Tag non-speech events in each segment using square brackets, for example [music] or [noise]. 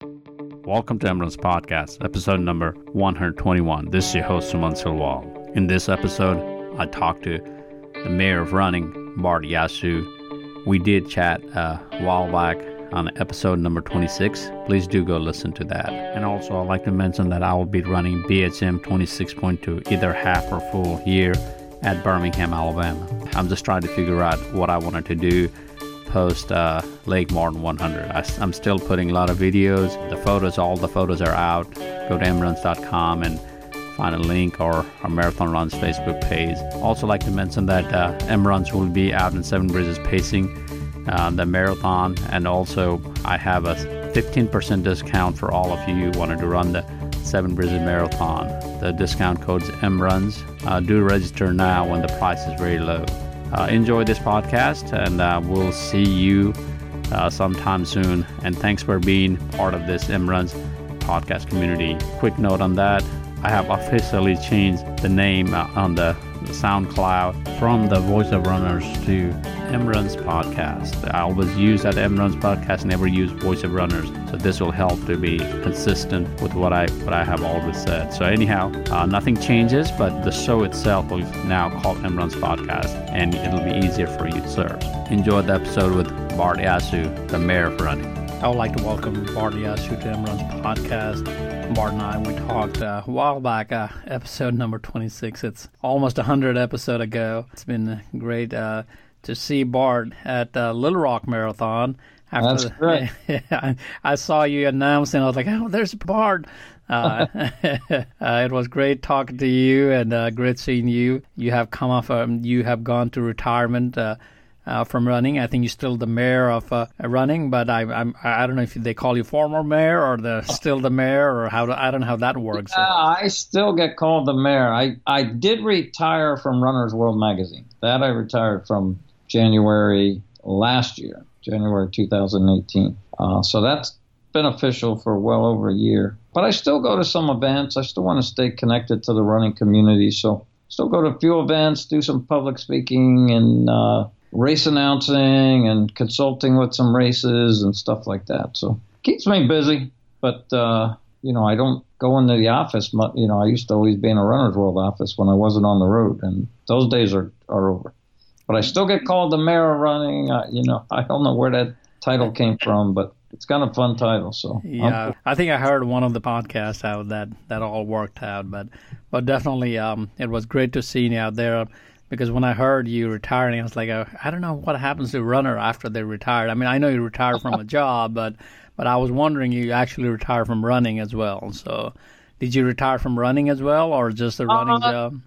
Welcome to MRuns Podcast, episode number 121. This is your host, Suman Silwal. In this episode, I talked to the mayor of Running, Bart Yasso. We did chat uh, a while back on episode number 26. Please do go listen to that. And also, I'd like to mention that I will be running BHM 26.2 either half or full year at Birmingham, Alabama. I'm just trying to figure out what I wanted to do post uh, Lake Martin 100. I, am still putting a lot of videos. The photos, all the photos are out. Go to emruns.com and find a link or our Marathon Runs Facebook page. Also, like to mention that uh, will be out in Seven Bridges pacing uh, the marathon, and also I have a 15% discount for all of you who wanted to run the Seven Bridges Marathon. The discount code is MRUNS. Uh, do register now when the price is very low. Uh, enjoy this podcast, and uh, we'll see you uh, sometime soon. And thanks for being part of this MRuns podcast community. Quick note on that I have officially changed the name on the SoundCloud from the Voice of Runners to Emruns Podcast. I always use that Emruns Podcast, never use Voice of Runners. So this will help to be consistent with what I what I have always said. So anyhow, uh, nothing changes, but the show itself will now call Emruns Podcast, and it'll be easier for you to search. Enjoy the episode with Bart Yasso, the mayor of running. I would like to welcome Bart Yasso to Emruns Podcast. Bart and I, we talked uh, a while back, uh, episode number 26. It's almost a 100 episode ago. It's been great uh, to see Bart at uh, Little Rock Marathon. After That's great. [laughs] I, I saw you announcing. I was like, oh, there's Bart. Uh, [laughs] [laughs] uh, it was great talking to you and uh, great seeing you. You have come off, um, you have gone to retirement uh, uh, from running. I think you're still the mayor of uh, running, but I I'm, I don't know if they call you former mayor or the still the mayor or how I don't know how that works. Uh, I still get called the mayor. I I did retire from Runner's World magazine. That I retired from January last year, January 2018. Uh, so been official for well over a year. But I still go to some events. I still want to stay connected to the running community. So still go to a few events, do some public speaking, and uh, race announcing and consulting with some races and stuff like that. So keeps me busy, but uh, you know I don't go into the office. Much, You know I used to always be in a runner's world office when I wasn't on the road, and those days are are over. But I still get called the mayor of running. Uh, you know [laughs] I don't know where that title came from, but it's kind of fun title. So yeah, i think I heard one of the podcasts how that that all worked out, but but definitely um, it was great to see you out there because when I heard you retiring, I was like, I don't know what happens to a runner after they retired. I mean, I know you retired from a [laughs] job, but but I was wondering you actually retired from running as well. So, did you retire from running as well, or just a running uh, job?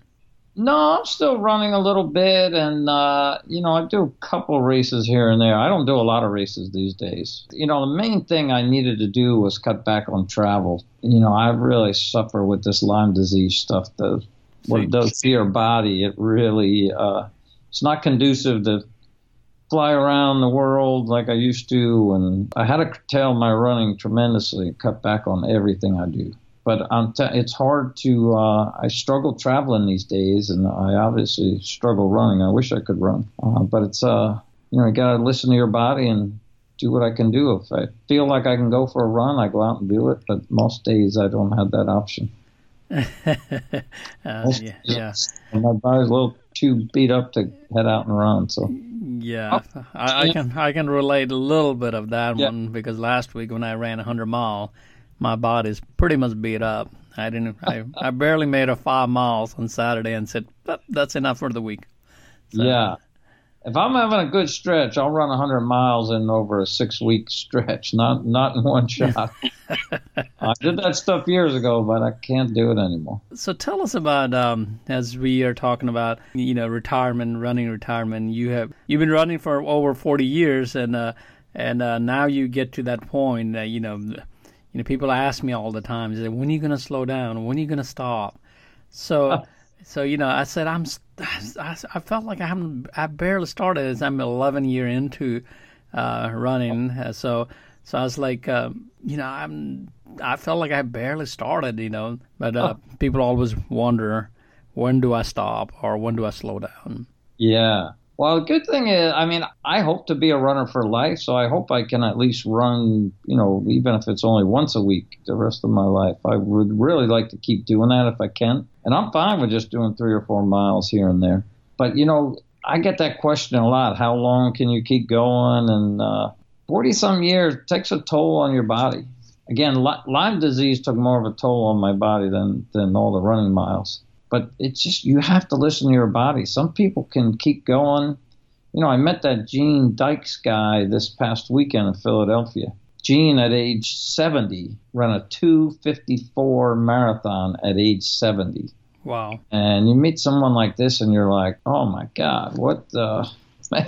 No, I'm still running a little bit, and uh, you know, I do a couple races here and there. I don't do a lot of races these days. You know, the main thing I needed to do was cut back on travel. You know, I really suffer with this Lyme disease stuff. The what it does to your body. It really uh, it's not conducive to fly around the world like I used to, and I had to curtail my running tremendously, cut back on everything I do. But t- it's hard to. Uh, I struggle traveling these days, and I obviously struggle running. I wish I could run, uh, but it's uh, you know, you got to listen to your body and do what I can do. If I feel like I can go for a run, I go out and do it. But most days I don't have that option. [laughs] uh, yeah, yeah. My body's a little too beat up to head out and run. So yeah, oh, I, I, can I can relate a little bit of that yeah. one because last week when I ran a hundred mile, my body's pretty much beat up. I didn't. I, I barely made a five miles on Saturday and said that's enough for the week. So, yeah, if I'm having a good stretch, I'll run 100 miles in over a six week stretch, not not in one shot. I did that stuff years ago, but I can't do it anymore. So tell us about um, as we are talking about you know retirement, running retirement. You have you've been running for over 40 years, and uh, and uh, now you get to that point. Uh, you know, you know people ask me all the time, say, when are you going to slow down? When are you going to stop? So. [laughs] So you know, I said I'm. I, I felt like I haven't. I barely started. As I'm 11 year into uh, running. Uh, so so I was like, uh, you know, I'm. I felt like I barely started. You know, but uh, oh. people always wonder when do I stop or when do I slow down. Yeah. Well, good thing is, I mean, I hope to be a runner for life, so I hope I can at least run, you know, even if it's only once a week the rest of my life. I would really like to keep doing that if I can. And I'm fine with just doing three or four miles here and there. But, you know, I get that question a lot. How long can you keep going? And 40 uh, some years takes a toll on your body. Again, Lyme disease took more of a toll on my body than, than all the running miles. But it's just, you have to listen to your body. Some people can keep going. You know, I met that Gene Dykes guy this past weekend in Philadelphia. Gene, at age 70, ran a 254 marathon at age 70. Wow. And you meet someone like this and you're like, oh my God, what the. [laughs] Man,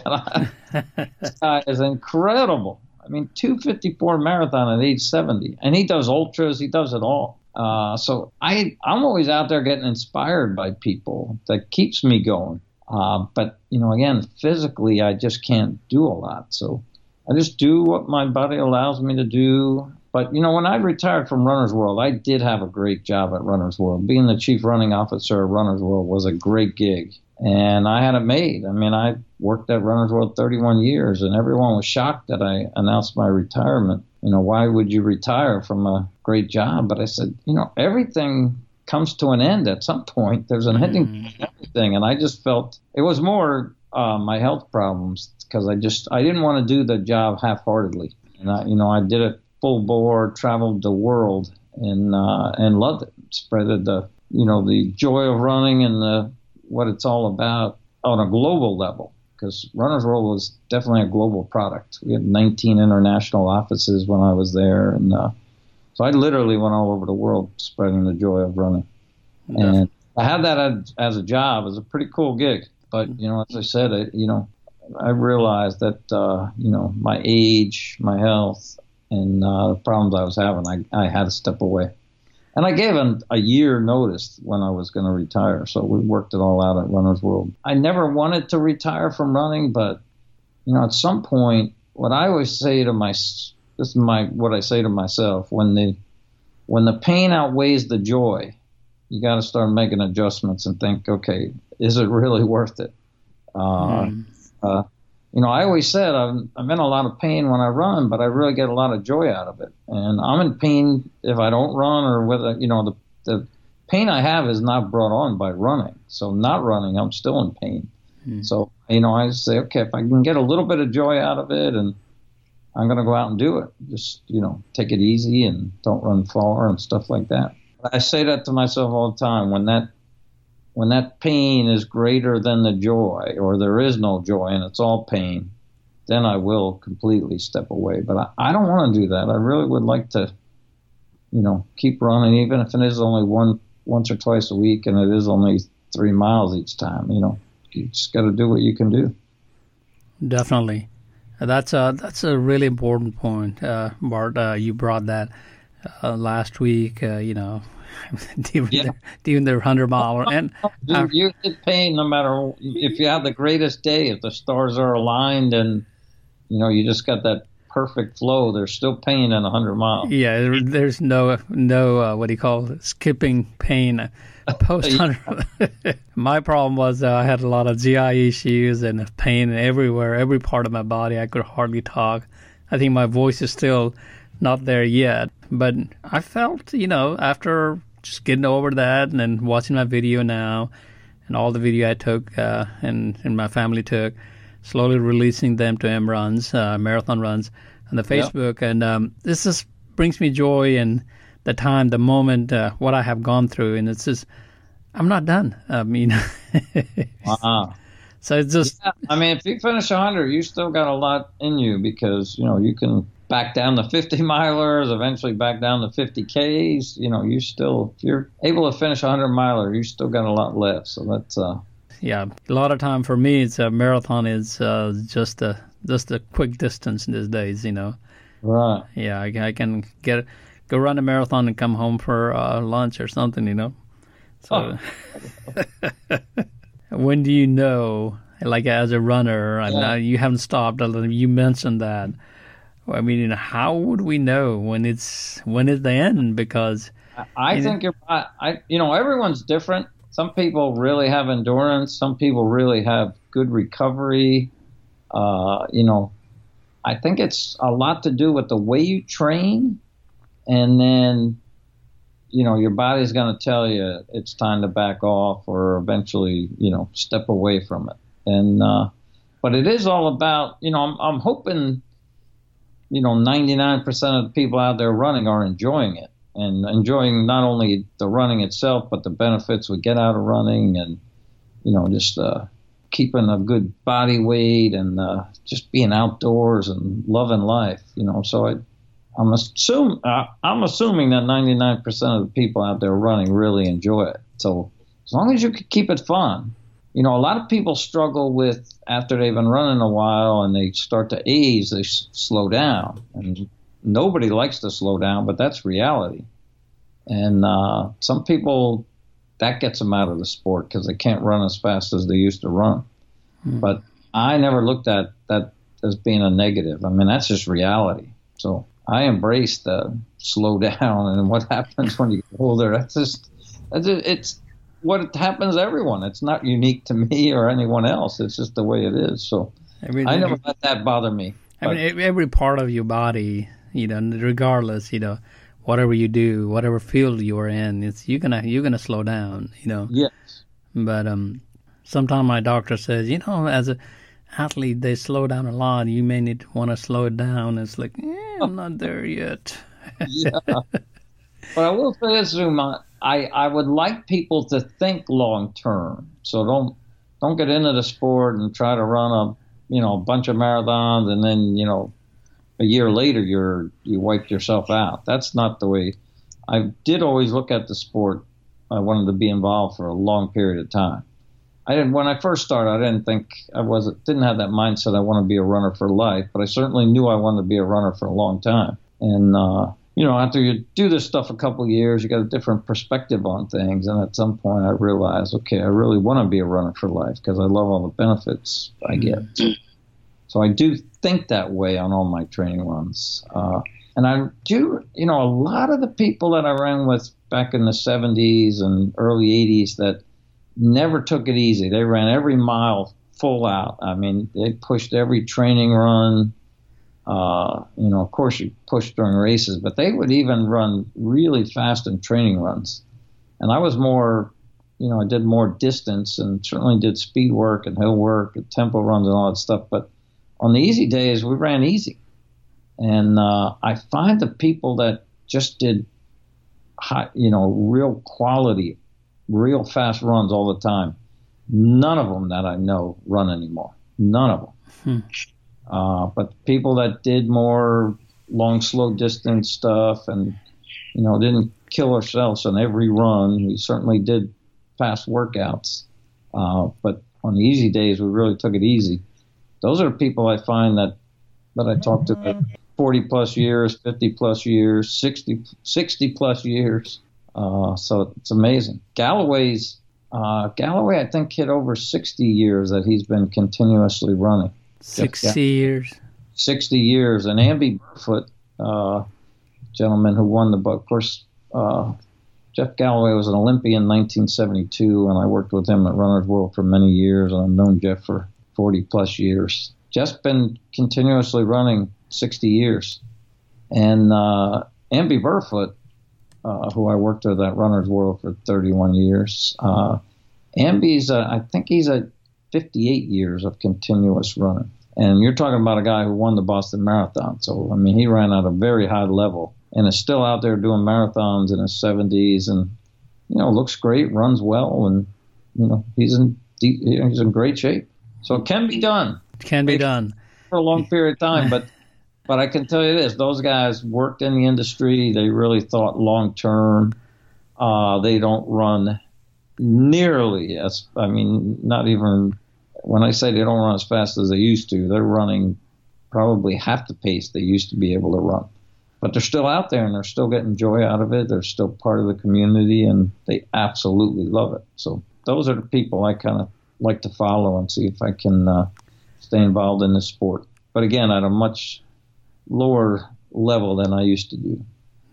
this [laughs] guy is incredible. I mean, 254 marathon at age 70. And he does ultras, he does it all. Uh, so I, I'm always out there getting inspired by people that keeps me going. Uh, but, you know, again, physically, I just can't do a lot. So I just do what my body allows me to do. But, you know, when I retired from Runner's World, I did have a great job at Runner's World. Being the chief running officer of Runner's World was a great gig. And I had it made. I mean, I worked at Runner's World 31 years, and everyone was shocked that I announced my retirement. You know, why would you retire from a great job? But I said, you know, everything comes to an end at some point. There's an ending mm. to everything. And I just felt it was more uh, my health problems because I just I didn't want to do the job half-heartedly. And I, you know, I did it full bore, traveled the world, and uh, and loved it. Spreaded the you know the joy of running and the what it's all about on a global level. Because Runner's World was definitely a global product. We had 19 international offices when I was there, and uh, so I literally went all over the world spreading the joy of running. Definitely. And I had that as a job. It was a pretty cool gig. But, you know, as I said, I, you know, I realized that, uh, you know, my age, my health, and uh, the problems I was having, I, I had to step away. And I gave him a year notice when I was going to retire. So we worked it all out at Runner's World. I never wanted to retire from running, but, you know, at some point, what I always say to my this is my what I say to myself when the when the pain outweighs the joy, you got to start making adjustments and think, okay, is it really [laughs] worth it? Uh, mm. uh, you know, I always said I'm, I'm in a lot of pain when I run, but I really get a lot of joy out of it. And I'm in pain if I don't run or whether, you know, the, the pain I have is not brought on by running. So not running, I'm still in pain. Mm. So, you know, I say, okay, if I can get a little bit of joy out of it and I'm going to go out and do it. Just, you know, take it easy and don't run far and stuff like that. I say that to myself all the time when that when that pain is greater than the joy or there is no joy and it's all pain, then I will completely step away. But I, I don't want to do that. I really would like to, you know, keep running even if it is only one once or twice a week and it is only three miles each time. You know, you just got to do what you can do. Definitely. That's a that's a really important point, uh, Bart. Uh, you brought that uh, last week. Uh, you know, [laughs] doing, yeah. the, doing the hundred mile and you, you get pain no matter if you have the greatest day. If the stars are aligned and you know you just got that perfect flow, there's still pain in a hundred miles. Yeah, there's no no uh, what do you call it? skipping pain [laughs] post hundred. [laughs] my problem was uh, I had a lot of GI issues and pain everywhere, every part of my body. I could hardly talk. I think my voice is still not there yet, but I felt, you know, after just getting over that and then watching my video now and all the video I took uh, and, and my family took, slowly releasing them to M runs, uh, marathon runs on the Facebook. Yep. And um, this just brings me joy and the time, the moment, uh, what I have gone through, and it's just I'm not done. I mean, [laughs] wow. So it's just. Yeah, I mean, if you finish 100, you still got a lot in you because you know you can back down the 50 milers, eventually back down the 50 Ks. You know, you still if you're able to finish a 100 miler, you still got a lot left. So that's. uh yeah, a lot of time for me, it's a marathon is uh, just a just a quick distance these days. You know. Right. Yeah, I, I can get go run a marathon and come home for uh, lunch or something, you know. So, oh. [laughs] when do you know, like as a runner, yeah. you haven't stopped. You mentioned that. I mean, how would we know when it's when it's the end? Because I, think you're. I, I, you know, everyone's different. Some people really have endurance. Some people really have good recovery. Uh, you know, I think it's a lot to do with the way you train, and then you know your body's going to tell you it's time to back off or eventually you know step away from it. And uh, but it is all about you know I'm, I'm hoping you know 99% of the people out there running are enjoying it and enjoying not only the running itself but the benefits we get out of running and you know just uh, keeping a good body weight and uh, just being outdoors and loving life. You know, so I, I'm assume uh, I'm assuming that 99% of the people out there running really enjoy it. So as long as you can keep it fun, you know, a lot of people struggle with after they've been running a while and they start to ease, they s- slow down, and nobody likes to slow down, but that's reality. And uh, some people that gets them out of the sport because they can't run as fast as they used to run. Mm. But I never looked at that as being a negative. I mean, that's just reality. So I embrace the slow [laughs] down and what happens when you get older. That's just, that's just it's what happens to everyone. It's not unique to me or anyone else. It's just the way it is. So every, I never let that bother me. I mean, every part of your body, you know, regardless, you know, whatever you do, whatever field you're in, it's you're gonna you're gonna slow down, you know. Yes. But um, sometimes my doctor says, you know, as a athlete, they slow down a lot. You may need to want to slow it down. It's like, eh, I'm [laughs] not there yet. yeah. But I will say this, Suman. I, I would like people to think long term. So don't don't get into the sport and try to run a you know a bunch of marathons and then you know a year later you're you wiped yourself out. That's not the way. I did always look at the sport. I wanted to be involved for a long period of time. I didn't when I first started. I didn't think I was didn't have that mindset. I want to be a runner for life, but I certainly knew I wanted to be a runner for a long time. And uh, you know, after you do this stuff a couple of years, you got a different perspective on things. And at some point, I realized, okay, I really want to be a runner for life because I love all the benefits I get. Mm-hmm. So I do think that way on all my training runs. Uh, and I do, you know, a lot of the people that I ran with back in the 70s and early 80s that never took it easy. They ran every mile full out. I mean, they pushed every training run. Uh, you know, of course, you push during races, but they would even run really fast in training runs. And I was more, you know, I did more distance and certainly did speed work and hill work and tempo runs and all that stuff. But on the easy days, we ran easy. And uh, I find the people that just did, high, you know, real quality, real fast runs all the time, none of them that I know run anymore. None of them. Hmm. Uh, but people that did more long, slow distance stuff and, you know, didn't kill ourselves on every run. We certainly did fast workouts. Uh, but on the easy days, we really took it easy those are people I find that that I talk to that 40 plus years, 50 plus years, 60, 60 plus years. Uh, so it's amazing. Galloway's uh, Galloway, I think, hit over 60 years that he's been continuously running. 60 years. 60 years. And Amby Burfoot, uh, gentleman who won the book, of course, uh, Jeff Galloway was an Olympian in 1972, and I worked with him at Runner's World for many years, and I've known Jeff for 40 plus years. Just been continuously running 60 years. And uh, Amby Burfoot, uh, who I worked with at Runner's World for 31 years, uh, Amby's, uh, I think he's at 58 years of continuous running. And you're talking about a guy who won the Boston Marathon. So, I mean, he ran at a very high level and is still out there doing marathons in his 70s and, you know, looks great, runs well, and, you know, he's in, he's in great shape. So it can be done. It can be done for a long period of time, but [laughs] but I can tell you this: those guys worked in the industry. They really thought long term. Uh, they don't run nearly as I mean, not even when I say they don't run as fast as they used to. They're running probably half the pace they used to be able to run. But they're still out there and they're still getting joy out of it. They're still part of the community and they absolutely love it. So those are the people I kind of like to follow and see if I can uh, stay involved in the sport. But again, at a much lower level than I used to do.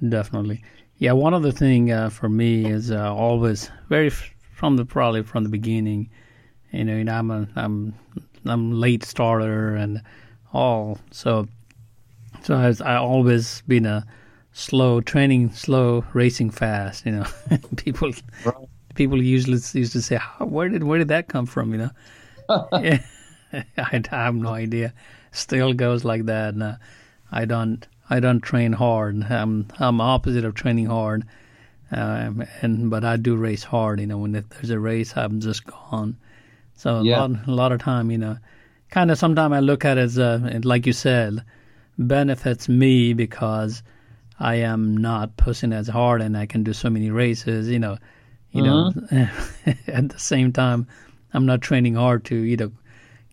Definitely. Yeah, one other thing uh, for me is uh, always very f- from the probably from the beginning You know, I'm a I'm I'm late starter and all. So so I was, I always been a slow training slow racing fast you know. [laughs] People Right. people usually used to say where did where did that come from? You know. [laughs] [laughs] I, I have no idea. Still goes like that. I don't I don't train hard. I'm I'm opposite of training hard. Um, and but I do race hard you know. When there's a race I'm just gone so a Yeah. lot a lot of time you know kind of sometimes I look at it as uh, like you said benefits me because I am not pushing as hard and I can do so many races, you know. You know, [laughs] at the same time, I'm not training hard to, you know,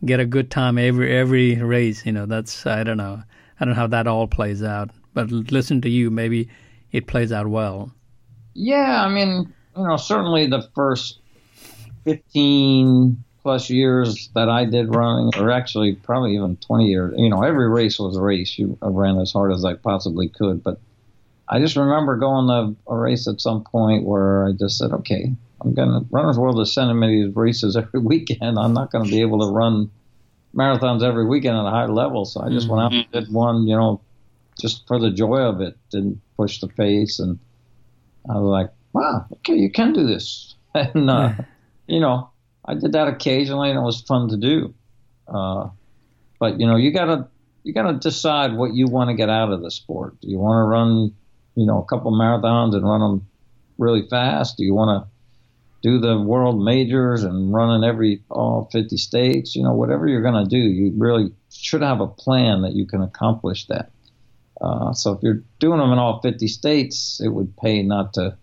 get a good time every every race. You know, that's I don't know, I don't know how that all plays out. But listen to you, maybe it plays out well. Yeah, I mean, you know, certainly the first 15 plus years that I did running, or actually probably even 20 years, you know, every race was a race. You I ran as hard as I possibly could. But I just remember going to a race at some point where I just said, okay, I'm going to, Runners World is sending me these races [laughs] every weekend. I'm not going to be able to run marathons every weekend at a high level. So I just went out and did one, you know, just for the joy of it, didn't push the pace. And I was like, wow, okay, you can do this. [laughs] And, uh, you know, I did that occasionally and it was fun to do. Uh, but, you know, you gotta, you gotta decide what you want to get out of the sport. Do you want to run, you know, a couple marathons and run them really fast? Do you want to do the world majors and run in every all 50 states? You know, whatever you're to do, you really should have a plan that you can accomplish that. Uh, so if you're doing them in all 50 states, it would pay not to,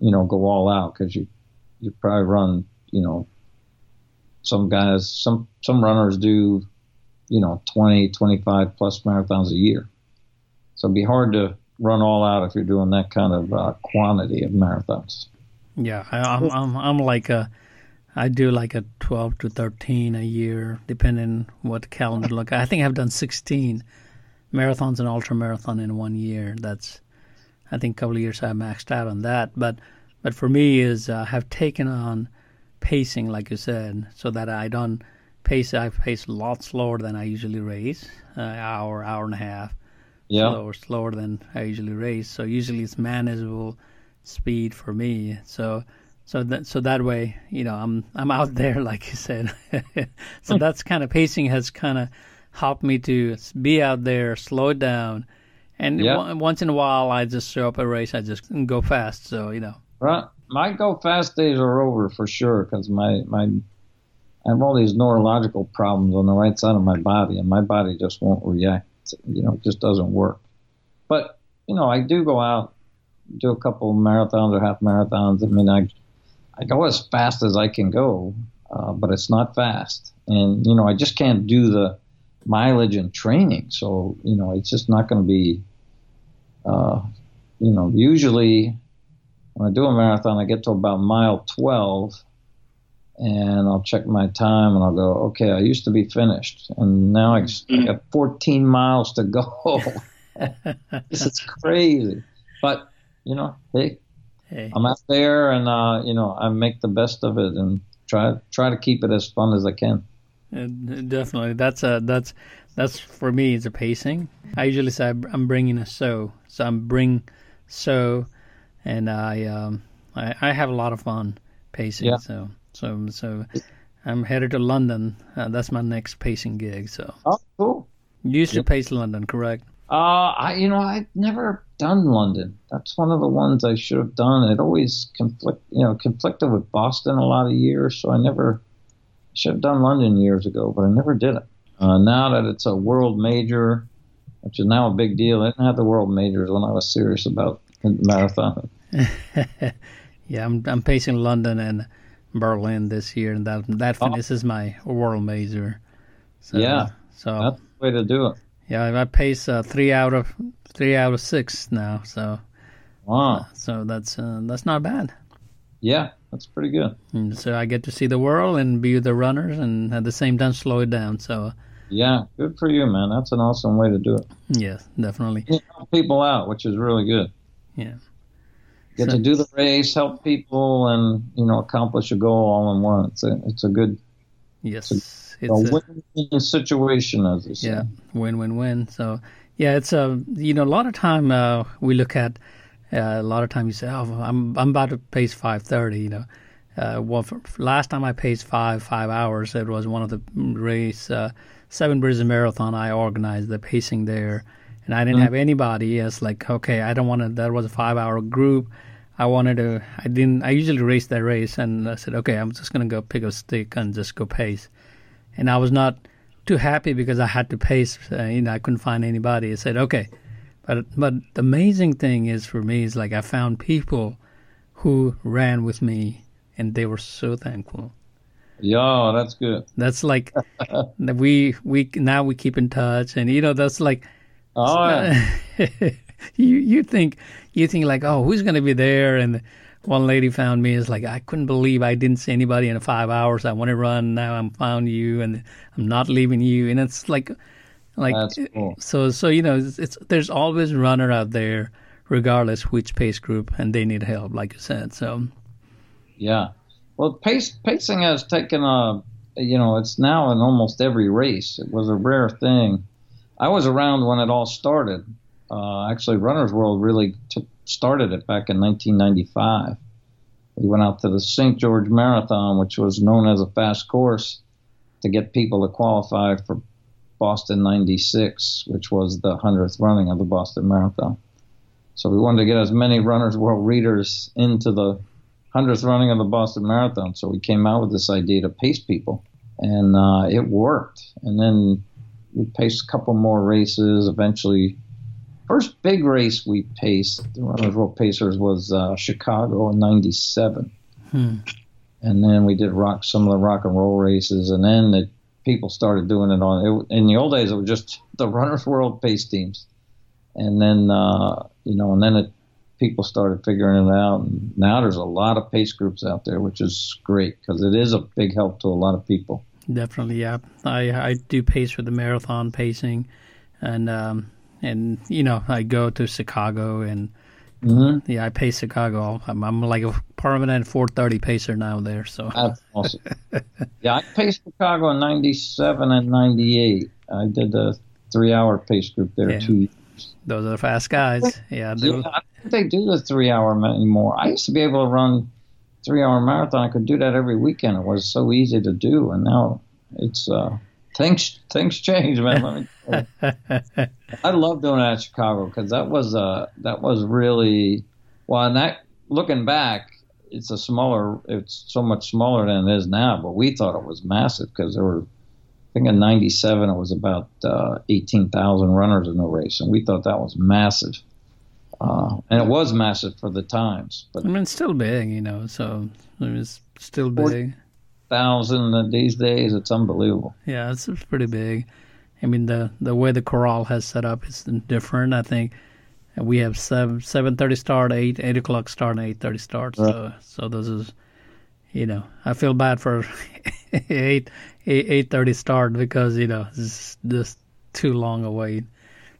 you know, go all out because you you probably run, you know, some guys, some some runners do, you know, 20, 25 plus marathons a year. So it'd be hard to run all out if you're doing that kind of uh, quantity of marathons. Yeah, I, I'm I'm I'm like a, I do like a twelve to thirteen a year, depending what calendar look. I think I've done sixteen marathons and ultra marathon in one year. That's, I think, a couple of years I maxed out on that. But but for me is uh, have taken on pacing, like you said, so that I don't pace. I pace a lot slower than I usually race, uh, hour hour and a half Yeah. slower, slower than I usually race. So usually it's manageable speed for me. So so that so that way, you know, I'm I'm out [laughs] there like you said. [laughs] so that's kind of pacing has kind of helped me to be out there, slow it down, and Yeah. on- once in a while I just show up a race. I just go fast. So you know, Right. My go fast days are over for sure because my, my I have all these neurological problems on the right side of my body, and my body just won't react. You know, it just doesn't work. But you know, I do go out, do a couple marathons or half marathons. I mean, I I go as fast as I can go, uh, but it's not fast, and you know, I just can't do the mileage and training. So you know, it's just not going to be. Uh, you know, usually when I do a marathon, I get to about mile 12 and I'll check my time and I'll go, okay, I used to be finished. And now I I got 14 [laughs] miles to go. [laughs] this is crazy. But, you know, hey, hey, I'm out there and, uh, you know, I make the best of it and try, try to keep it as fun as I can. Uh, definitely. That's a that's that's for me. It's a pacing. I usually say I'm bringing a so, so I'm bring so, and I um I, I have a lot of fun pacing. Yeah. So so so I'm headed to London. Uh, that's my next pacing gig. So Oh, cool. you used to pace London, correct? Uh, I, you know, I've never done London. That's one of the ones I should have done. It always conflict, you know, conflicted with Boston a lot of years, so I never should have done London years ago, but I never did it. Uh, now that it's a world major, which is now a big deal, I didn't have the world majors when I was serious about marathon. [laughs] Yeah, I'm I'm pacing London and Berlin this year, and that that Oh. finishes my world major. So, Yeah, So That's the way to do it. yeah, I pace uh, three out of three out of six now. So Wow. so that's uh, that's not bad. Yeah, that's pretty good. And so I get to see the world and be with the runners, and at the same time slow it down. So Yeah, good for you, man. That's an awesome way to do it. yes, definitely. You people out, which is really good. Yeah. get to do the race, help people, and you know accomplish a goal all in one. It's a it's a good Yes, it's it's a a, win-win situation, as they say. yeah, win win win. So yeah, it's a you know a lot of time uh, we look at uh, a lot of time you say oh I'm I'm about to pace five thirty you know. Uh, well, for, for last time I paced five five hours, it was one of the race uh, Seven Bridges Marathon. I organized the pacing there, and I didn't have anybody. It's like okay, I don't want to. That was a five hour group. I wanted to. I didn't. I usually race that race, and I said, okay, I'm just gonna go pick a stick and just go pace. And I was not too happy because I had to pace. Uh, you know, I couldn't find anybody. I said, okay, but but the amazing thing is for me is like I found people who ran with me, and they were so thankful. Yeah, that's good. That's like [laughs] we we now we keep in touch, and you know that's like Oh, yeah. [laughs] you you think you think like oh who's gonna be there and one lady found me is like I couldn't believe I didn't see anybody in five hours I want to run now I'm found you and I'm not leaving you and it's like like That's eh, cool. so so you know it's, it's there's always a runner out there regardless which pace group and they need help like you said so Yeah. Well, pace, pacing has taken a, you know, it's now in almost every race. It was a rare thing. I was around when it all started. Uh, actually, Runner's World really started it back in 1995. We went out to the St. George Marathon, which was known as a fast course, to get people to qualify for Boston 96, which was the 100th running of the Boston Marathon. So we wanted to get as many Runner's World readers into the hundredth running of the Boston Marathon. So we came out with this idea to pace people, and uh, it worked. And then we paced a couple more races. Eventually, first big race we paced, the Runners World Pacers, was uh, Chicago in '97. And then we did rock some of the rock and roll races, and then it, people started doing it on. It, in the old days, it was just the Runners World pace teams, and then uh, you know, and then it people started figuring it out. And now there's a lot of pace groups out there, which is great because it is a big help to a lot of people. Definitely, yeah. I I do pace for the marathon pacing, and um and you know I go to Chicago and Mm-hmm. yeah I pace Chicago. I'm, I'm like a permanent 4:30 pacer now there. So That's awesome. [laughs] yeah, I paced Chicago in '97 and '98. I did a three-hour pace group there Yeah. too. those are the fast guys. Yeah, they, Yeah, I don't think they do the three-hour anymore. I used to be able to run three-hour marathon. I could do that every weekend. It was so easy to do, and now it's uh, things things change, man. Let me. [laughs] I love doing that at Chicago because that was uh that was really well. And that looking back, it's a smaller. It's so much smaller than it is now. But we thought it was massive because there were. I think in '97 it was about uh, 18,000 runners in the race, and we thought that was massive. Uh, and it was massive for the times, but I mean it's still big, you know. So it's still big. thousand these days, it's unbelievable. Yeah, it's, it's pretty big. I mean the the way the corral has set up is different. I think we have seven seven thirty start, eight eight o'clock start, and eight thirty start. So so this is, you know, I feel bad for [laughs] eight eight eight thirty start because you know it's just too long a wait.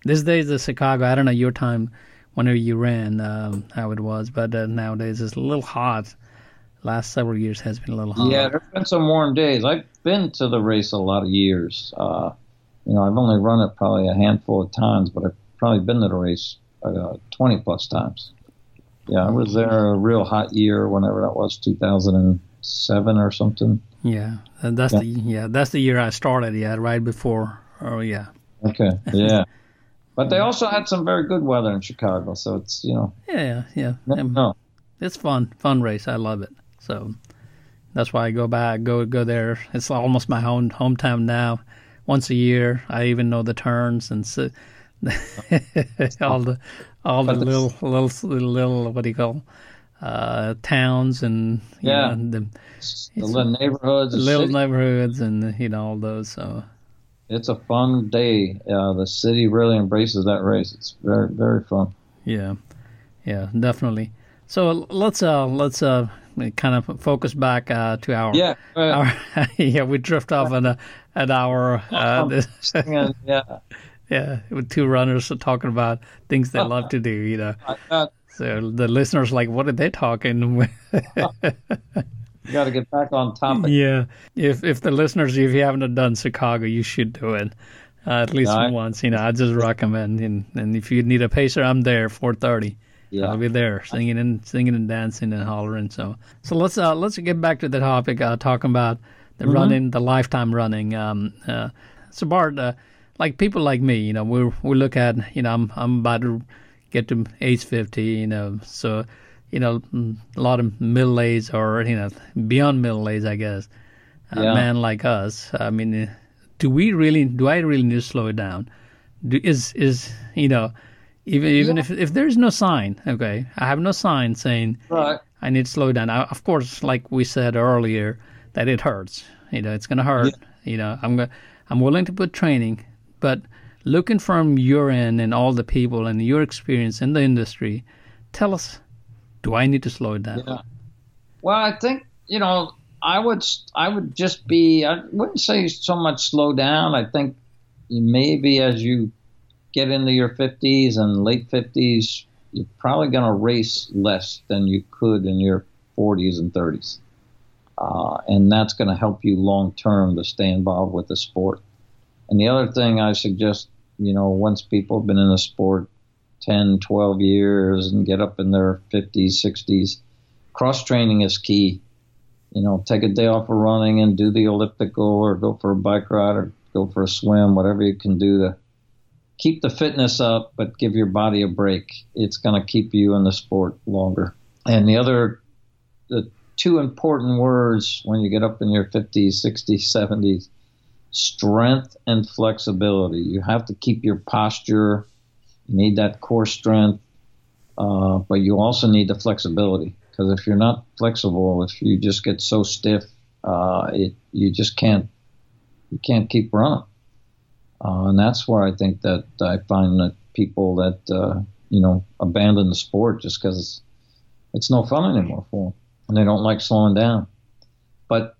These days the Chicago, I don't know your time whenever you ran um, how it was, but uh, nowadays it's a little hot. Last several years has been a little hot. Yeah, there's been some warm days. I've been to the race a lot of years. Uh, you know, I've only run it probably a handful of times, but I've probably been to the race uh, 20 plus times. Yeah, I was there a real hot year, whenever that was, 2007 or something. Yeah, and that's Yeah. the yeah that's the year I started. Yeah, right before. Oh yeah, Okay, yeah. [laughs] But they also had some very good weather in Chicago, so it's, you know, yeah, yeah. no, yeah. no. It's fun, fun race. I love it. So that's why I go back, go go there. It's almost my home hometown now. Once a year, I even know the turns and so, [laughs] all the all the little little little what do you call uh, towns and you Yeah. know, the the little neighborhoods, little neighborhoods and you know all those. So it's a fun day. Uh, the city really embraces that race. It's very, very fun. Yeah, yeah, definitely. So let's uh let's uh kind of focus back uh to our Yeah, our [laughs] yeah we drift off an uh, an hour uh [laughs] this, yeah. [laughs] yeah with two runners talking about things they love to do you know So the listeners like, what are they talking? Got to get back on topic. yeah, if if the listeners, if you haven't done Chicago, you should do it uh, at least once. You know, I just recommend. And, and if you need a pacer, I'm there. Four thirty. Yeah. I'll be there singing and singing and dancing and hollering. So so let's uh, let's get back to the topic. Uh, talking about the Mm-hmm. running, the lifetime running. Um, uh, so Bart, uh, like people like me, you know, we we look at, you know, I'm I'm about to get to age fifty, you know, so you know, a lot of middle age or you know beyond middle age, I guess. A Yeah. man like us, I mean, do we really? Do I really need to slow it down? Do, is is you know, even even if if there's no sign, okay, I have no sign saying Right. I need to slow down. I, of course, like we said earlier, that it hurts. You know, it's gonna hurt. You know, I'm gonna, I'm willing to put training, but looking from your end and all the people and your experience in the industry, tell us, do I need to slow it down? Yeah. Well, I think you know I would I would just be I wouldn't say so much slow down. I think maybe as you get into your 50s and late 50s, you're probably going to race less than you could in your 40s and 30s. Uh, and that's going to help you long term to stay involved with the sport. And the other thing I suggest, you know, once people have been in the sport 10, 12 years and get up in their 50s, 60s, cross training is key. You know, take a day off of running and do the elliptical or go for a bike ride or go for a swim, whatever you can do to keep the fitness up, but give your body a break. It's going to keep you in the sport longer. And the other, the two important words when you get up in your 50s, 60s, 70s strength and flexibility. You have to keep your posture, you need that core strength, uh, but you also need the flexibility. Because if you're not flexible, if you just get so stiff, uh, it you just can't you can't keep running. Uh, and that's where I think that I find that people that uh, you know abandon the sport just because it's, it's no fun anymore for them, and they don't like slowing down. But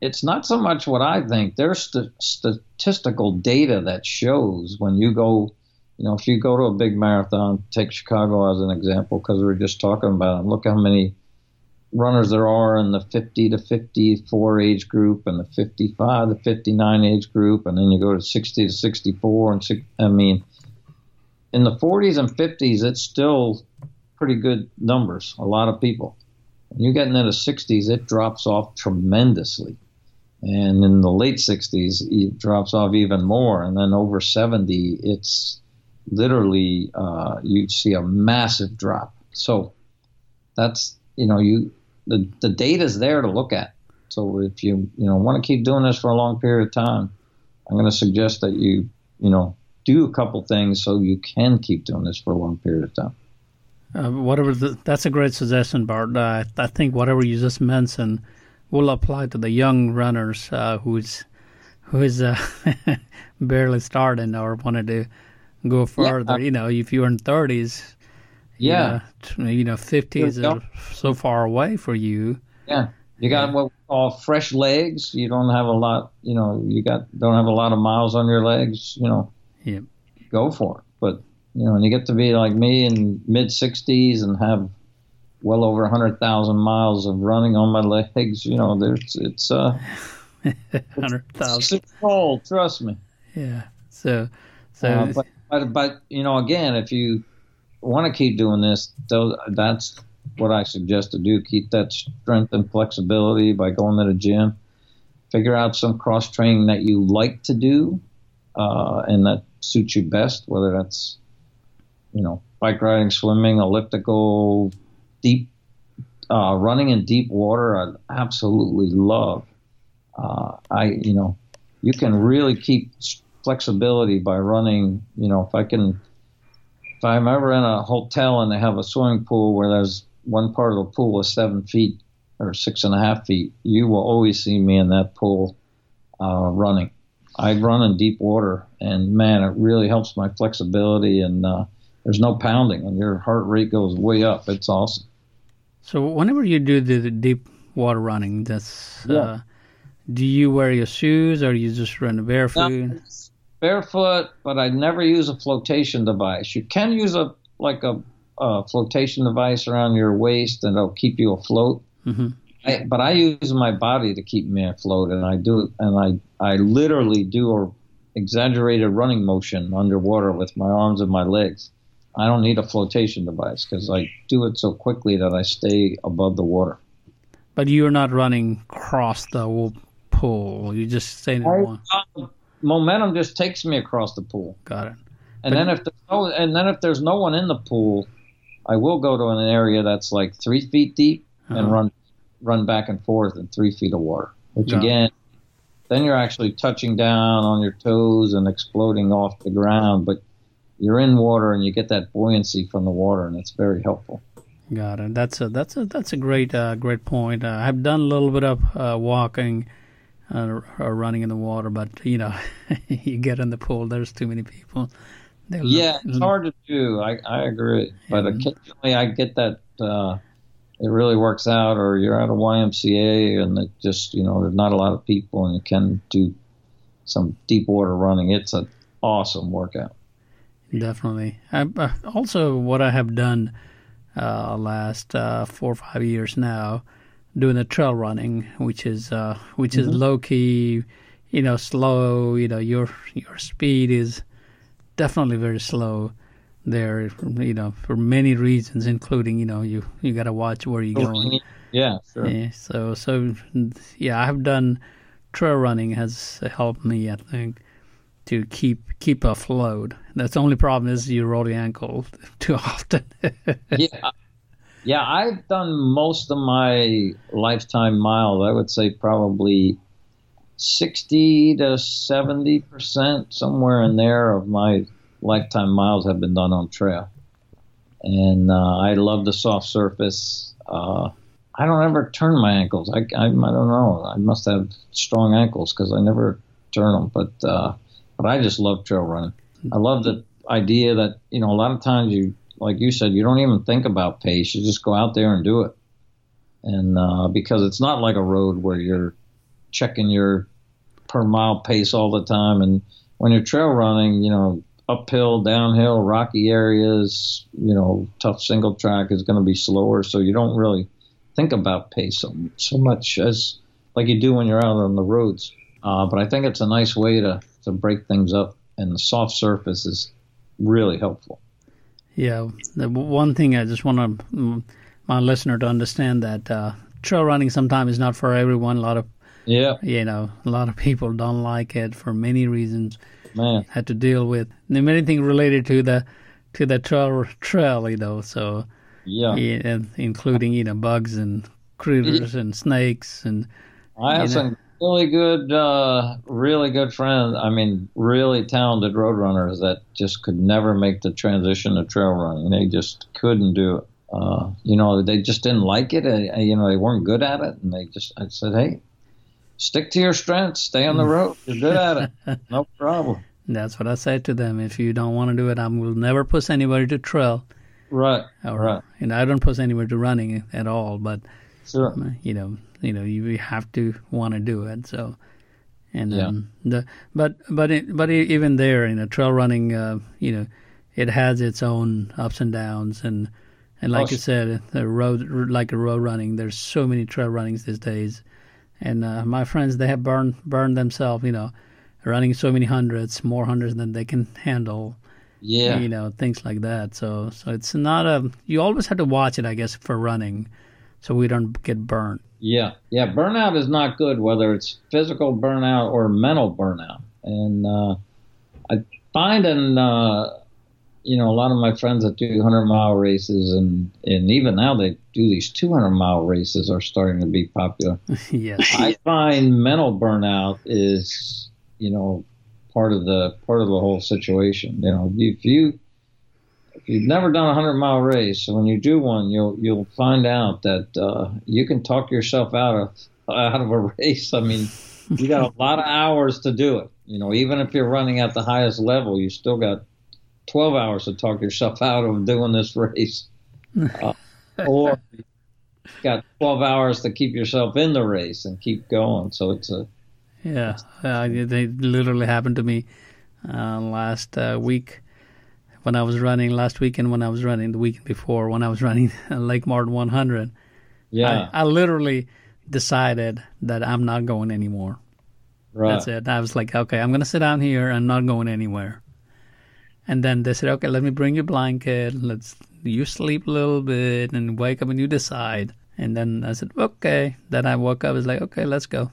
it's not so much what I think. There's st- statistical data that shows when you go, you know, if you go to a big marathon, take Chicago as an example because we were just talking about it. Look how many runners there are in the 50 to 54 age group and the 55 to 59 age group, and then you go to 60 to 64 and I mean, in the 40s and 50s, it's still pretty good numbers. A lot of people. When you get into the 60s, it drops off tremendously. And in the late 60s, it drops off even more. And then over 70, it's literally, uh, you see a massive drop. So that's, you know, you the, the data's there to look at. So if you, you know, want to keep doing this for a long period of time, I'm going to suggest that you, you know, do a couple things so you can keep doing this for a long period of time. Uh, whatever the, that's a great suggestion, Bart. Uh, I think whatever you just mentioned will apply to the young runners uh, who's who is uh, [laughs] barely starting or wanted to go further. You know, if you're in thirties, Yeah. you know, you know, fifties are so far away for you. Yeah. You got what we call fresh legs. You don't have a lot, you know, you got don't have a lot of miles on your legs, you know. Yeah. Go for it. But, you know, when you get to be like me in mid 60s and have well over 100,000 miles of running on my legs, you know, there's it's uh [laughs] Hundred thousand. it's cold, trust me. Yeah. So, so Uh, but, but but you know, again, if you want to keep doing this, those, that's what I suggest to do. Keep that strength and flexibility by going to the gym. Figure out some cross training that you like to do, uh, and that suits you best. Whether that's you know bike riding, swimming, elliptical, deep uh, running in deep water. I absolutely love. Uh, I you know you can really keep flexibility by running. You know, if I can, if I'm ever in a hotel and they have a swimming pool where there's one part of the pool is seven feet or six and a half feet, you will always see me in that pool uh, running. I run in deep water, and man, it really helps my flexibility. And uh, there's no pounding, and your heart rate goes way up. It's awesome. So whenever you do the, the deep water running, that's Yeah. uh, do you wear your shoes or you just run barefoot? Barefoot, but I never use a flotation device. You can use a like a a flotation device around your waist and it'll keep you afloat. hmm I, but I use my body to keep me afloat, and I do and I I literally do a exaggerated running motion underwater with my arms and my legs. I don't need a flotation device because I do it so quickly that I stay above the water. But you're not running across the pool. You just stay in I- one. Momentum just takes me across the pool, Got it. and then if there's no, and then if there's no one in the pool, I will go to an area that's like three feet deep Uh-huh. and run run back and forth in three feet of water. Which Yeah. again, then you're actually touching down on your toes and exploding off the ground, but you're in water and you get that buoyancy from the water, and it's very helpful. Got it. That's a that's a that's a great uh, great point. Uh, I've done a little bit of uh, walking uh, or running in the water, but you know, [laughs] you get in the pool. There's too many people. They look- Yeah, it's hard to do. I, I agree, but occasionally I get that uh, it really works out, or you're at a YMCA and it just you know there's not a lot of people and you can do some deep water running. It's an awesome workout. Definitely. I, uh, also, what I have done uh, last uh, four or five years now, doing the trail running, which is uh, which is low key, you know, slow. You know, your your speed is definitely very slow there. You know, for many reasons, including you know, you you got to watch where you're going. Yeah, sure. Yeah, so so yeah, I've done trail running has helped me, I think, to keep keep afloat. That's the only problem is you roll your ankle [laughs] too often. yeah. Yeah, I've done most of my lifetime miles. I would say probably 60 to 70 percent, somewhere in there, of my lifetime miles have been done on trail. And uh, I love the soft surface. Uh, I don't ever turn my ankles. I, I, I don't know. I must have strong ankles because I never turn them. But uh, but I just love trail running. I love the idea that you know a lot of times you like you said you don't even think about pace. You just go out there and do it. And uh, because it's not like a road where you're checking your per mile pace all the time, and when you're trail running, you know uphill, downhill, rocky areas, you know tough single track is going to be slower, so you don't really think about pace so, so much as like you do when you're out on the roads. Uh, but I think it's a nice way to, to break things up, and the soft surface is really helpful. Yeah, the one thing I just want to my listener to understand that uh, trail running sometimes is not for everyone. A lot of Yeah, you know, a lot of people don't like it for many reasons. man. Had to deal with and many things related to the to the trail trail, you know. So Yeah. yeah, including you know bugs and critters and snakes and I have some really good, uh, really good friends. I mean, really talented road runners that just could never make the transition to trail running. They just couldn't do it. Uh, you know, they just didn't like it. You know, they weren't good at it, and they just. I said, hey, stick to your strengths. Stay on the road. You're good at it. [laughs] No problem. that's what I said to them. If you don't want to do it, I will never push anybody to trail. Right. Or, Right. And I don't push anybody to running at all. But Sure. you know, you know, you have to want to do it. So, and Yeah. um, the but but it, but even there, you know, trail running, uh, you know, it has its own ups and downs, and and like Oh, you said, the road like a road running. There's so many trail runnings these days, and uh, my friends they have burned burned themselves, you know, running so many hundreds, more hundreds than they can handle Yeah. you know things like that so so it's not a you always have to watch it i guess for running so we don't get burned Yeah, yeah. Burnout is not good, whether it's physical burnout or mental burnout. And uh, I find, in uh, you know, a lot of my friends that do hundred mile races, and and even now they do these two hundred mile races are starting to be popular. [laughs] yes I find mental burnout is, you know, part of the part of the whole situation. You know, if you you've never done a hundred mile race, so when you do one, you'll you'll find out that uh, you can talk yourself out of out of a [laughs] race. I mean, you got a lot of hours to do it. You know, even if you're running at the highest level, you still got 12 hours to talk yourself [laughs] out of doing this race. [laughs] Uh, or you got 12 hours to keep yourself in the race and keep going. So it's a yeah uh, they literally happened to me uh, last uh, week when I was running last weekend, when I was running the weekend before, when I was running [laughs] Lake Martin 100. Yeah. I, I literally decided that I'm not going anymore. right. That's it. I was like, okay, I'm gonna sit down here. I'm not going anywhere. And then they said, okay, let me bring you a blanket. Let's you sleep a little bit and wake up and you decide. And then I said, okay. Then I woke up. I was like, okay, let's go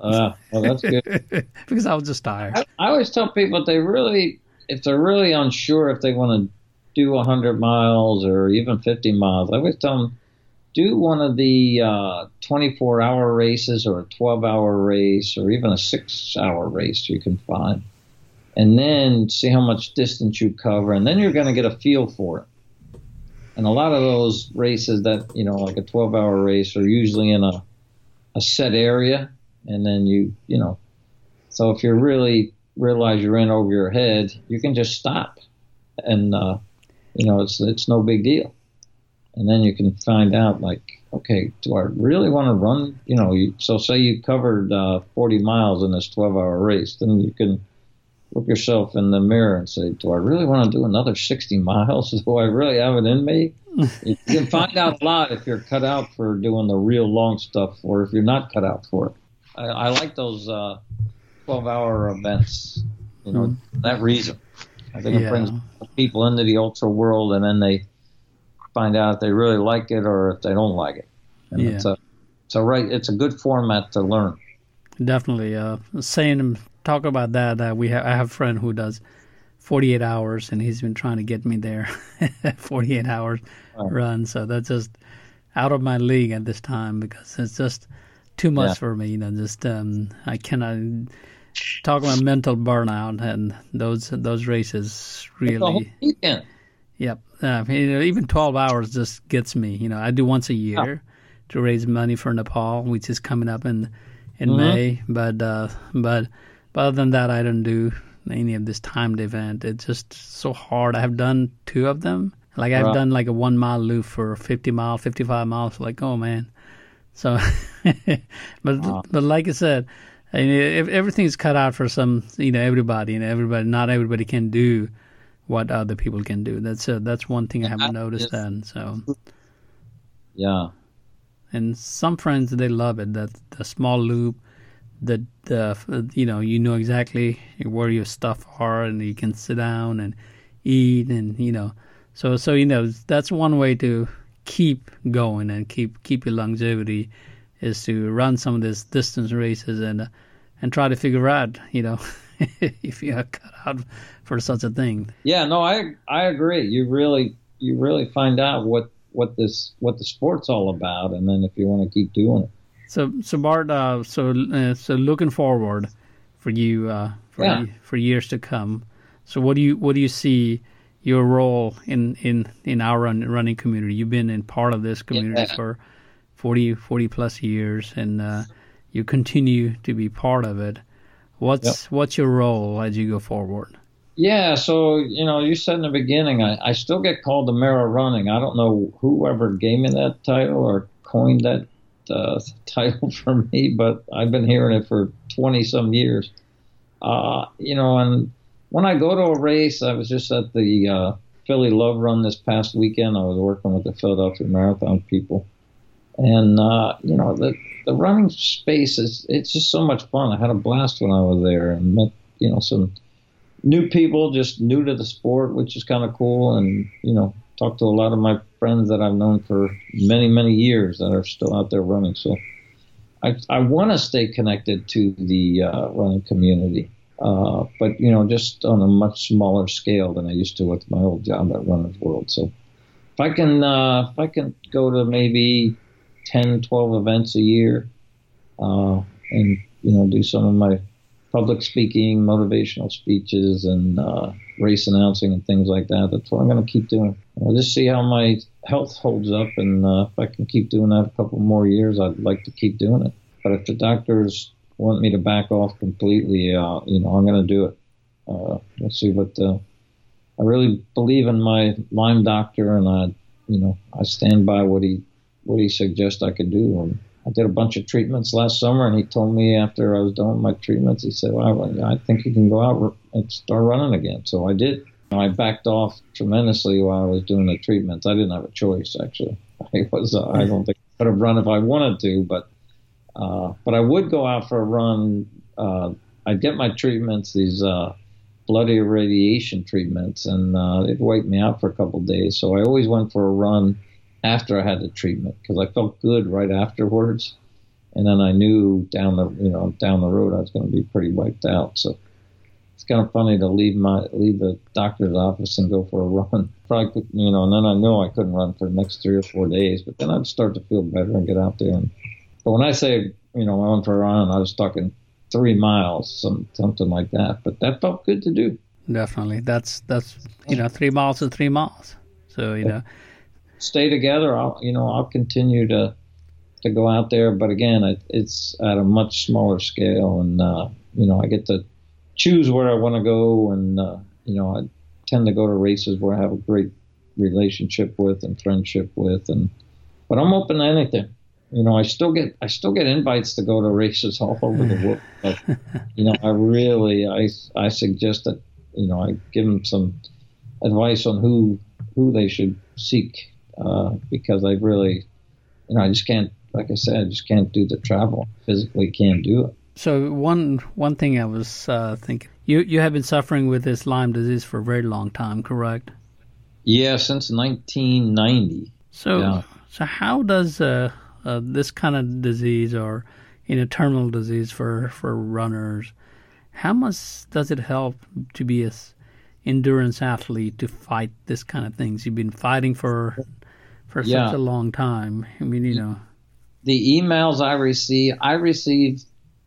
Uh, well, that's good. [laughs] because I was just tired. I, I always tell people they really, if they're really unsure if they want to do 100 miles or even 50 miles, I always tell them do one of the uh, 24 hour races or a 12 hour race or even a six hour race you can find. And then see how much distance you cover, and then you're going to get a feel for it. And a lot of those races that, you know, like a 12 hour race are usually in a, a set area, and then you, you know, so if you're really realize you're in over your head, you can just stop, and uh, you know it's it's no big deal. And then you can find out like, okay, do I really want to run? You know, you, so say you covered uh, 40 miles in this 12-hour race, then you can look yourself in the mirror and say, do I really want to do another 60 miles? [laughs] Do I really have it in me? you [laughs] can find out a lot if you're cut out for doing the real long stuff, or if you're not cut out for it. I, I like those uh, 12 hour events, you know, that reason. I think it brings people into the ultra world and then they find out if they really like it or if they don't like it. And Yeah. it's a it's a right it's a good format to learn. Definitely. Uh, saying talk about that. Uh, we have I have a friend who does 48 hours, and he's been trying to get me there. [laughs] 48 hours Oh. run. So that's just out of my league at this time because it's just too much Yeah. for me. You know, just um, I cannot talk about mental burnout, and those those races really. weekend. Yep. Uh, you know, even 12 hours just gets me. You know, I do once a year to raise money for Nepal, which is coming up in in Mhm. May. But uh, but but other than that, I don't do any of this timed event. It's just so hard. I have done two of them. Like I've Right. done like a one mile loop for 50 mile, 55 miles. Like oh man. So, [laughs] but Wow. but like I said, I mean, everything's cut out for some, you know, everybody and everybody. Not everybody can do what other people can do. That's uh, that's one thing I haven't noticed. is- Then so, Yeah. and some friends they love it. That the small loop, the the you know you know exactly where your stuff are, and you can sit down and eat, and you know, so so you know that's one way to keep going and keep keep your longevity is to run some of these distance races and uh, and try to figure out you know [laughs] if you are cut out for such a thing. Yeah, no, I I agree. You really you really find out what what this what the sport's all about, and then if you want to keep doing it. So, so Bart, uh, so uh, so looking forward for you uh, for Yeah. for years to come. So, what do you what do you see your role in in in our run, running community? You've been in part of this community Yeah. for 40, 40 plus years, and uh, you continue to be part of it. What's what's your role as you go forward? Yeah, so you know, you said in the beginning, I, I still get called the mayor of running. I don't know whoever gave me that title or coined that uh, [laughs] title for me, but I've been hearing it for twenty some years. Uh, you know, and when I go to a race, I was just at the uh, Philly Love Run this past weekend. I was working with the Philadelphia Marathon people, and uh, you know, the the running space is it's just so much fun. I had a blast when I was there and met you know some new people just new to the sport, which is kind of cool. And you know, talk to a lot of my friends that I've known for many many years that are still out there running. So I I want to stay connected to the uh, running community, uh, but you know, just on a much smaller scale than I used to with my old job at Runner's World. So if I can uh, if I can go to maybe 10, 12 events a year, uh, and you know, do some of my public speaking, motivational speeches, and uh, race announcing and things like that. That's what I'm going to keep doing. I'll just see how my health holds up, and uh, if I can keep doing that a couple more years, I'd like to keep doing it. But if the doctors want me to back off completely, uh, you know, I'm going to do it. Uh, let's see what the. I really believe in my Lyme doctor, and I, you know, I stand by what he what he suggests I could do. And I did a bunch of treatments last summer, and he told me after I was done with my treatments, he said, "Well, I think you can go out and start running again." So I did, I backed off tremendously while I was doing the treatments. I didn't have a choice, actually. [laughs] I was. Uh, I don't think I could have run if I wanted to, but uh, but I would go out for a run. Uh, I'd get my treatments, these uh, blood irradiation treatments, and uh, it'd wipe me out for a couple of days. So I always went for a run after I had the treatment because I felt good right afterwards, and then I knew down the you know down the road I was going to be pretty wiped out. So it's kind of funny to leave my leave the doctor's office and go for a run. [laughs] Probably you know, and then I know I couldn't run for the next three or four days, but then I'd start to feel better and get out there. And, but when I say you know I went for a run, I was talking three miles, some something like that. But that felt good to do. Definitely, that's that's you know three miles is three miles. So you know, stay together. I'll you know I'll continue to to go out there, but again, it, it's at a much smaller scale, and uh, you know I get to choose where I want to go, and uh, you know I tend to go to races where I have a great relationship with and friendship with, and but I'm open to anything you know, I still get I still get invites to go to races all over the world. [laughs] But you know, I really I I suggest that you know I give them some advice on who who they should seek uh, because I really you know I just can't like I said I just can't do the travel physically can't do it. So one one thing I was uh, thinking you you have been suffering with this Lyme disease for a very long time, correct? Yeah, since 1990. So yeah. so how does uh, uh, this kind of disease or in a terminal disease for, for runners, how much does it help to be a endurance athlete to fight this kind of things? You've been fighting for for yeah. such a long time. I mean, you know. The emails I receive, I receive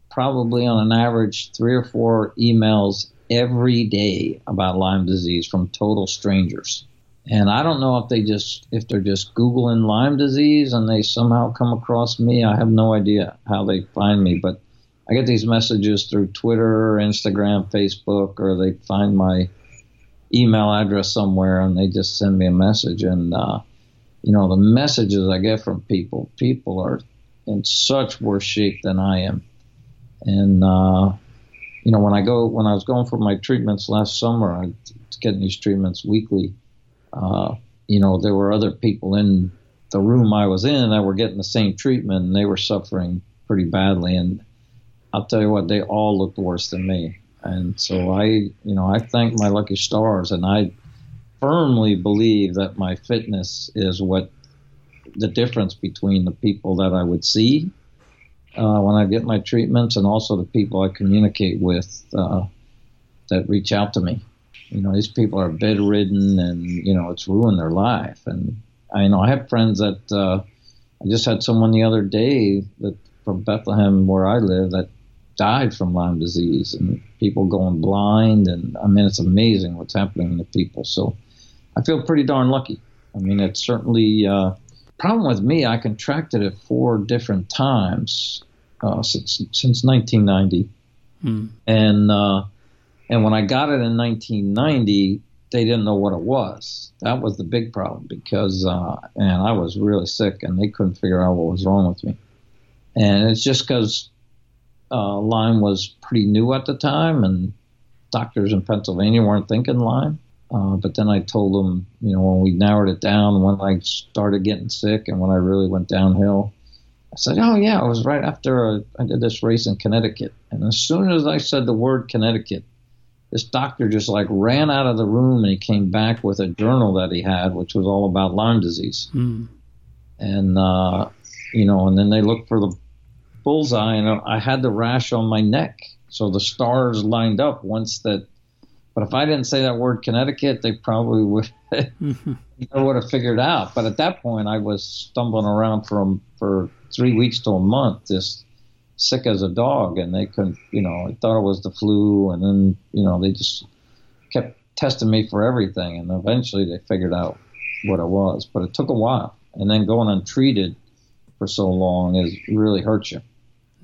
probably on an average three or four emails every day about Lyme disease from total strangers. And I don't know if they just if they're just googling Lyme disease and they somehow come across me. I have no idea how they find me, but I get these messages through Twitter, Instagram, Facebook, or they find my email address somewhere and they just send me a message. And uh, you know the messages I get from people, people are in such worse shape than I am. And uh, you know when I go when I was going for my treatments last summer, I was getting these treatments weekly uh, you know, there were other people in the room I was in that were getting the same treatment, and they were suffering pretty badly. And I'll tell you what, they all looked worse than me. And so I, you know, I thank my lucky stars, and I firmly believe that my fitness is what the difference between the people that I would see uh, when I get my treatments and also the people I communicate with uh, that reach out to me you know, these people are bedridden and, you know, it's ruined their life. And I know I have friends that, uh, I just had someone the other day that from Bethlehem where I live that died from Lyme disease and people going blind. And I mean, it's amazing what's happening to people. So I feel pretty darn lucky. I mean, it's certainly, uh, problem with me, I contracted it four different times uh, since since 1990, hmm. and uh, and when I got it in 1990, they didn't know what it was. That was the big problem because, uh, and I was really sick and they couldn't figure out what was wrong with me. And it's just because uh, Lyme was pretty new at the time and doctors in Pennsylvania weren't thinking Lyme. Uh, but then I told them, you know, when we narrowed it down, when I started getting sick and when I really went downhill, I said, oh, yeah, it was right after I did this race in Connecticut. And as soon as I said the word Connecticut, this doctor just like ran out of the room and he came back with a journal that he had, which was all about Lyme disease. Mm. And, uh, you know, and then they looked for the bullseye and I had the rash on my neck. So the stars lined up once that. But if I didn't say that word Connecticut, they probably would [laughs] would have figured out. But at that point, I was stumbling around from for three weeks to a month, just sick as a dog, and they couldn't, you know, I thought it was the flu, and then, you know, they just kept testing me for everything, and eventually they figured out what it was. But it took a while, and then going untreated for so long is really hurts you.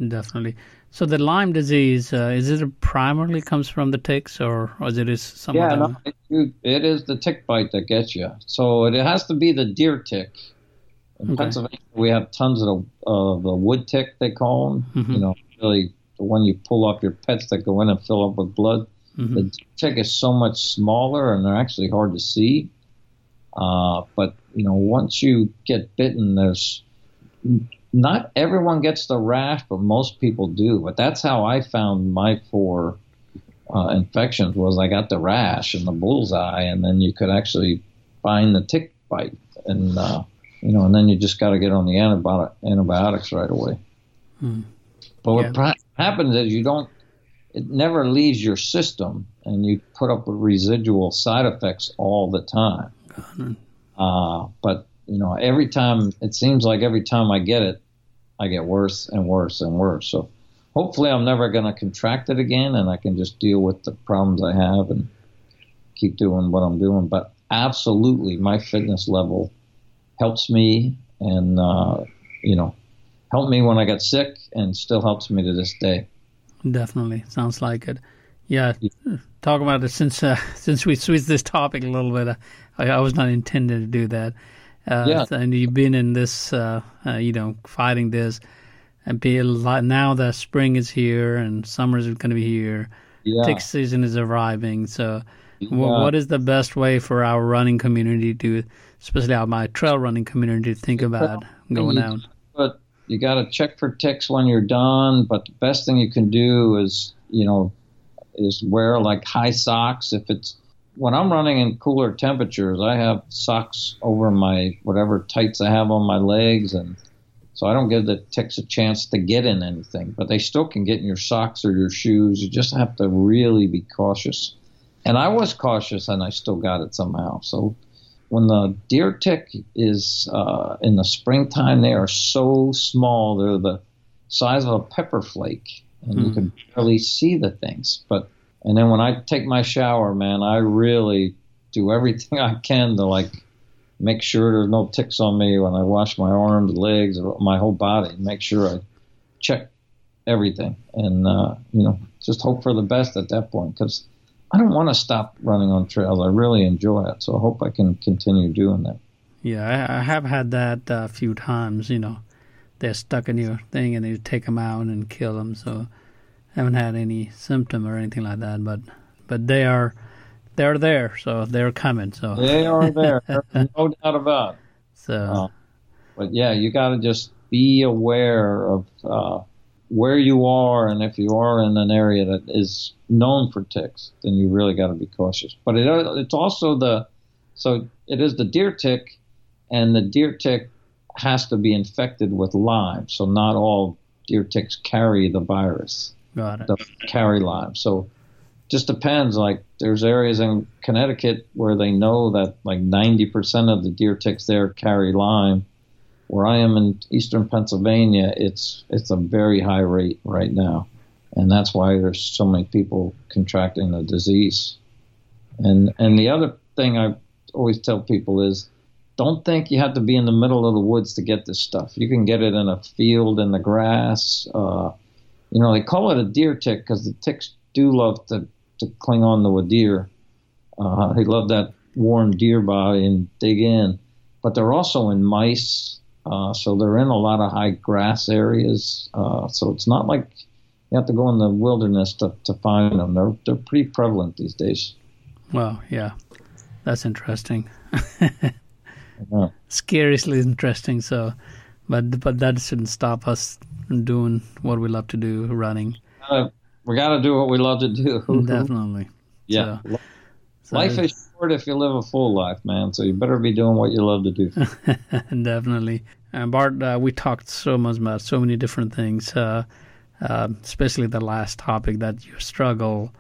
Definitely. So the Lyme disease uh, is it primarily comes from the ticks, or, or is it is some? Yeah, no, it, it is the tick bite that gets you. So it has to be the deer tick in okay. Pennsylvania, we have tons of uh, the wood tick they call them. Mm-hmm. You know, really the one you pull off your pets that go in and fill up with blood. Mm-hmm. The tick is so much smaller, and they're actually hard to see. Uh, but you know, once you get bitten, there's not everyone gets the rash, but most people do. But that's how I found my four uh, infections was I got the rash and the bullseye, and then you could actually find the tick bite, and uh, you know, and then you just got to get on the antibiotic, antibiotics right away. Hmm. But what yeah. happens is you don't, it never leaves your system, and you put up with residual side effects all the time. Uh, but you know, every time it seems like every time I get it, I get worse and worse and worse. So hopefully, I'm never going to contract it again, and I can just deal with the problems I have and keep doing what I'm doing. But absolutely, my fitness level helps me, and uh, you know, helped me when I got sick, and still helps me to this day. Definitely, sounds like it. Yeah, talk about it since uh, [laughs] since we switched this topic a little bit. Uh, I, I was not intended to do that. Uh, yeah. And you've been in this, uh, uh, you know, fighting this, and be a lot, now that spring is here and summer is going to be here. Yeah. Tick season is arriving. So, yeah. what is the best way for our running community to, especially our my trail running community, to think about going you, out? But you got to check for ticks when you're done. But the best thing you can do is, you know, is wear like high socks if it's when I'm running in cooler temperatures, I have socks over my whatever tights I have on my legs, and so I don't give the ticks a chance to get in anything. But they still can get in your socks or your shoes. You just have to really be cautious. And I was cautious, and I still got it somehow. So when the deer tick is uh, in the springtime, they are so small; they're the size of a pepper flake, and mm. you hmm. can barely see the things. But and then when I take my shower, man, I really do everything [laughs] I can to like make sure there's no ticks on me when I wash my arms, legs, my whole body. Make sure I check everything, and uh, you know, just hope for the best at that point because I don't want to stop running on trails. I really enjoy it, so I hope I can continue doing that. Yeah, I, I have had that a few times. You know, they're stuck in your thing, and you take them out and kill them. So haven't had any symptom or anything like that, but but they are they're there, so they're coming. So they are [laughs] there, no doubt about. It. So, uh, but yeah, you got to just be aware of uh, where you are, and if you are in an area that is known for ticks, then you really got to be cautious. But it, it's also the so it is the deer tick, and the deer tick has to be infected with Lyme. So not all deer ticks carry the virus. Got it. carry Lyme. So just depends. Like there's areas in Connecticut where they know that like 90% of the deer ticks there carry Lyme. Where I am in eastern Pennsylvania, it's it's a very high rate right now, and that's why there's so many people contracting the disease. And and the other thing I always tell people is, don't think you have to be in the middle of the woods to get this stuff. You can get it in a field in the grass. Uh, you know, they call it a deer tick because the ticks do love to, to cling on to a deer. Uh, they love that warm deer body and dig in. But they're also in mice, uh, so they're in a lot of high grass areas. Uh, so it's not like you have to go in the wilderness to, to find them. They're they're pretty prevalent these days. Well, yeah, that's interesting. [laughs] yeah. Scarcely interesting. So, but but that shouldn't stop us doing what we love to do, running. Uh, we got to do what we love to do. [laughs] Definitely. Yeah. So, life so, is short if you live a full life, man. So you better be doing what you love to do. [laughs] Definitely. And Bart, uh, we talked so much about so many different things, uh, uh, especially the last topic that you struggle.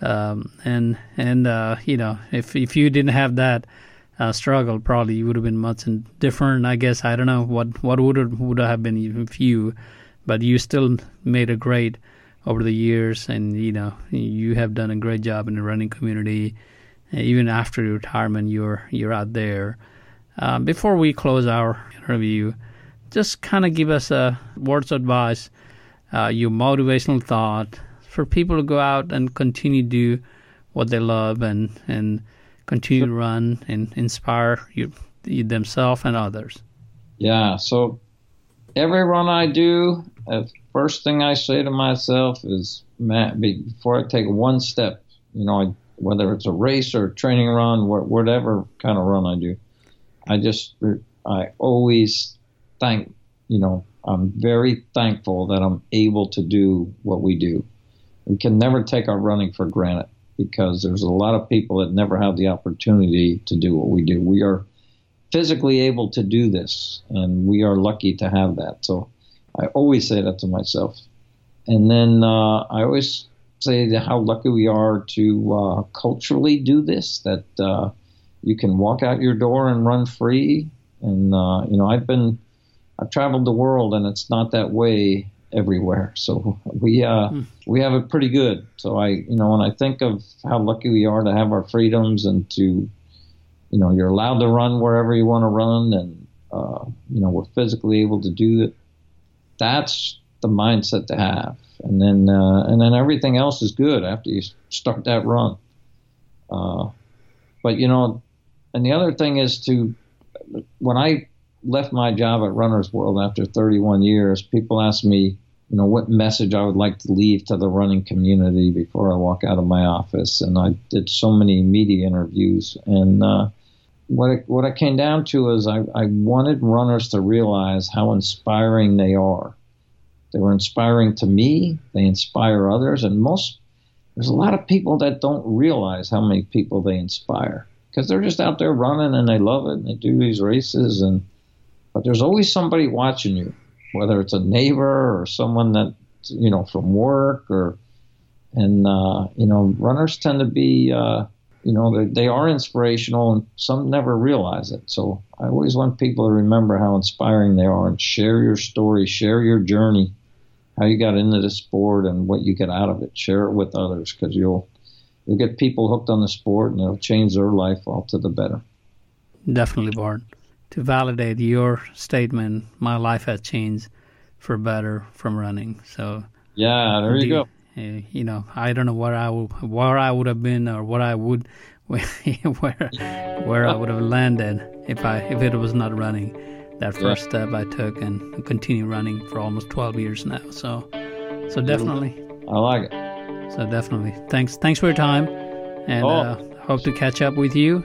Um, and and uh, you know, if if you didn't have that uh, struggle, probably you would have been much different. I guess I don't know what what would have, would have been if you but you still made a great over the years, and you know you have done a great job in the running community. Even after your retirement, you're you're out there. Uh, before we close our interview, just kind of give us a words of advice, uh, your motivational thought for people to go out and continue to do what they love and and continue to run and inspire you, themselves and others. Yeah. So every run I do, the first thing I say to myself is, Matt, before I take one step, You know, I, whether it's a race or a training run, whatever kind of run I do, I just I always thank you know I'm very thankful that I'm able to do what we do. We can never take our running for granted because there's a lot of people that never have the opportunity to do what we do. We are physically able to do this, and we are lucky to have that. So I always say that to myself. And then uh, I always say how lucky we are to uh, culturally do this, that uh, you can walk out your door and run free. And, uh, you know, I've been, I've traveled the world and it's not that way everywhere. So we, uh, mm. we have it pretty good. So I, you know, when I think of how lucky we are to have our freedoms and to, you know, you're allowed to run wherever you want to run and, uh, you know, we're physically able to do it. That's the mindset to have. And then, uh, and then everything else is good after you start that run. Uh, but you know, and the other thing is to when I left my job at Runner's World after 31 years, people asked me, you know, what message I would like to leave to the running community before I walk out of my office. And I did so many media interviews. And uh, what it, what I came down to is I, I wanted runners to realize how inspiring they are. They were inspiring to me. They inspire others, and most there's a lot of people that don't realize how many people they inspire because they're just out there running and they love it and they do these races and but there's always somebody watching you whether it's a neighbor or someone that you know from work or and uh, you know runners tend to be uh, you know they, they are inspirational and some never realize it so i always want people to remember how inspiring they are and share your story share your journey how you got into the sport and what you get out of it share it with others because you'll you'll get people hooked on the sport and it'll change their life all to the better. Definitely, Bart. To validate your statement, my life has changed for better from running. So yeah, there you go. Uh, you know, I don't know where I would where I would have been or what I would [laughs] where where I would have landed if I if it was not running. That first yeah. step I took and continue running for almost 12 years now. So so definitely. I like it. So definitely, thanks. Thanks for your time, and oh. uh, hope to catch up with you,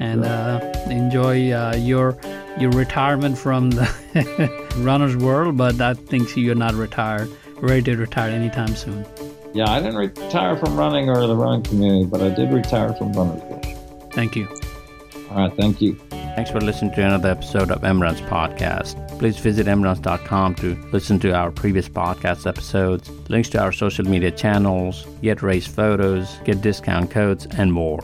and uh, enjoy uh, your your retirement from the [laughs] runner's world. But I think you're not retired, ready to retire anytime soon. Yeah, I didn't retire from running or the running community, but I did retire from runner's world. Thank you. All right, thank you. Thanks for listening to another episode of MRuns Podcast. Please visit mruns.com to listen to our previous podcast episodes, links to our social media channels, get race photos, get discount codes, and more.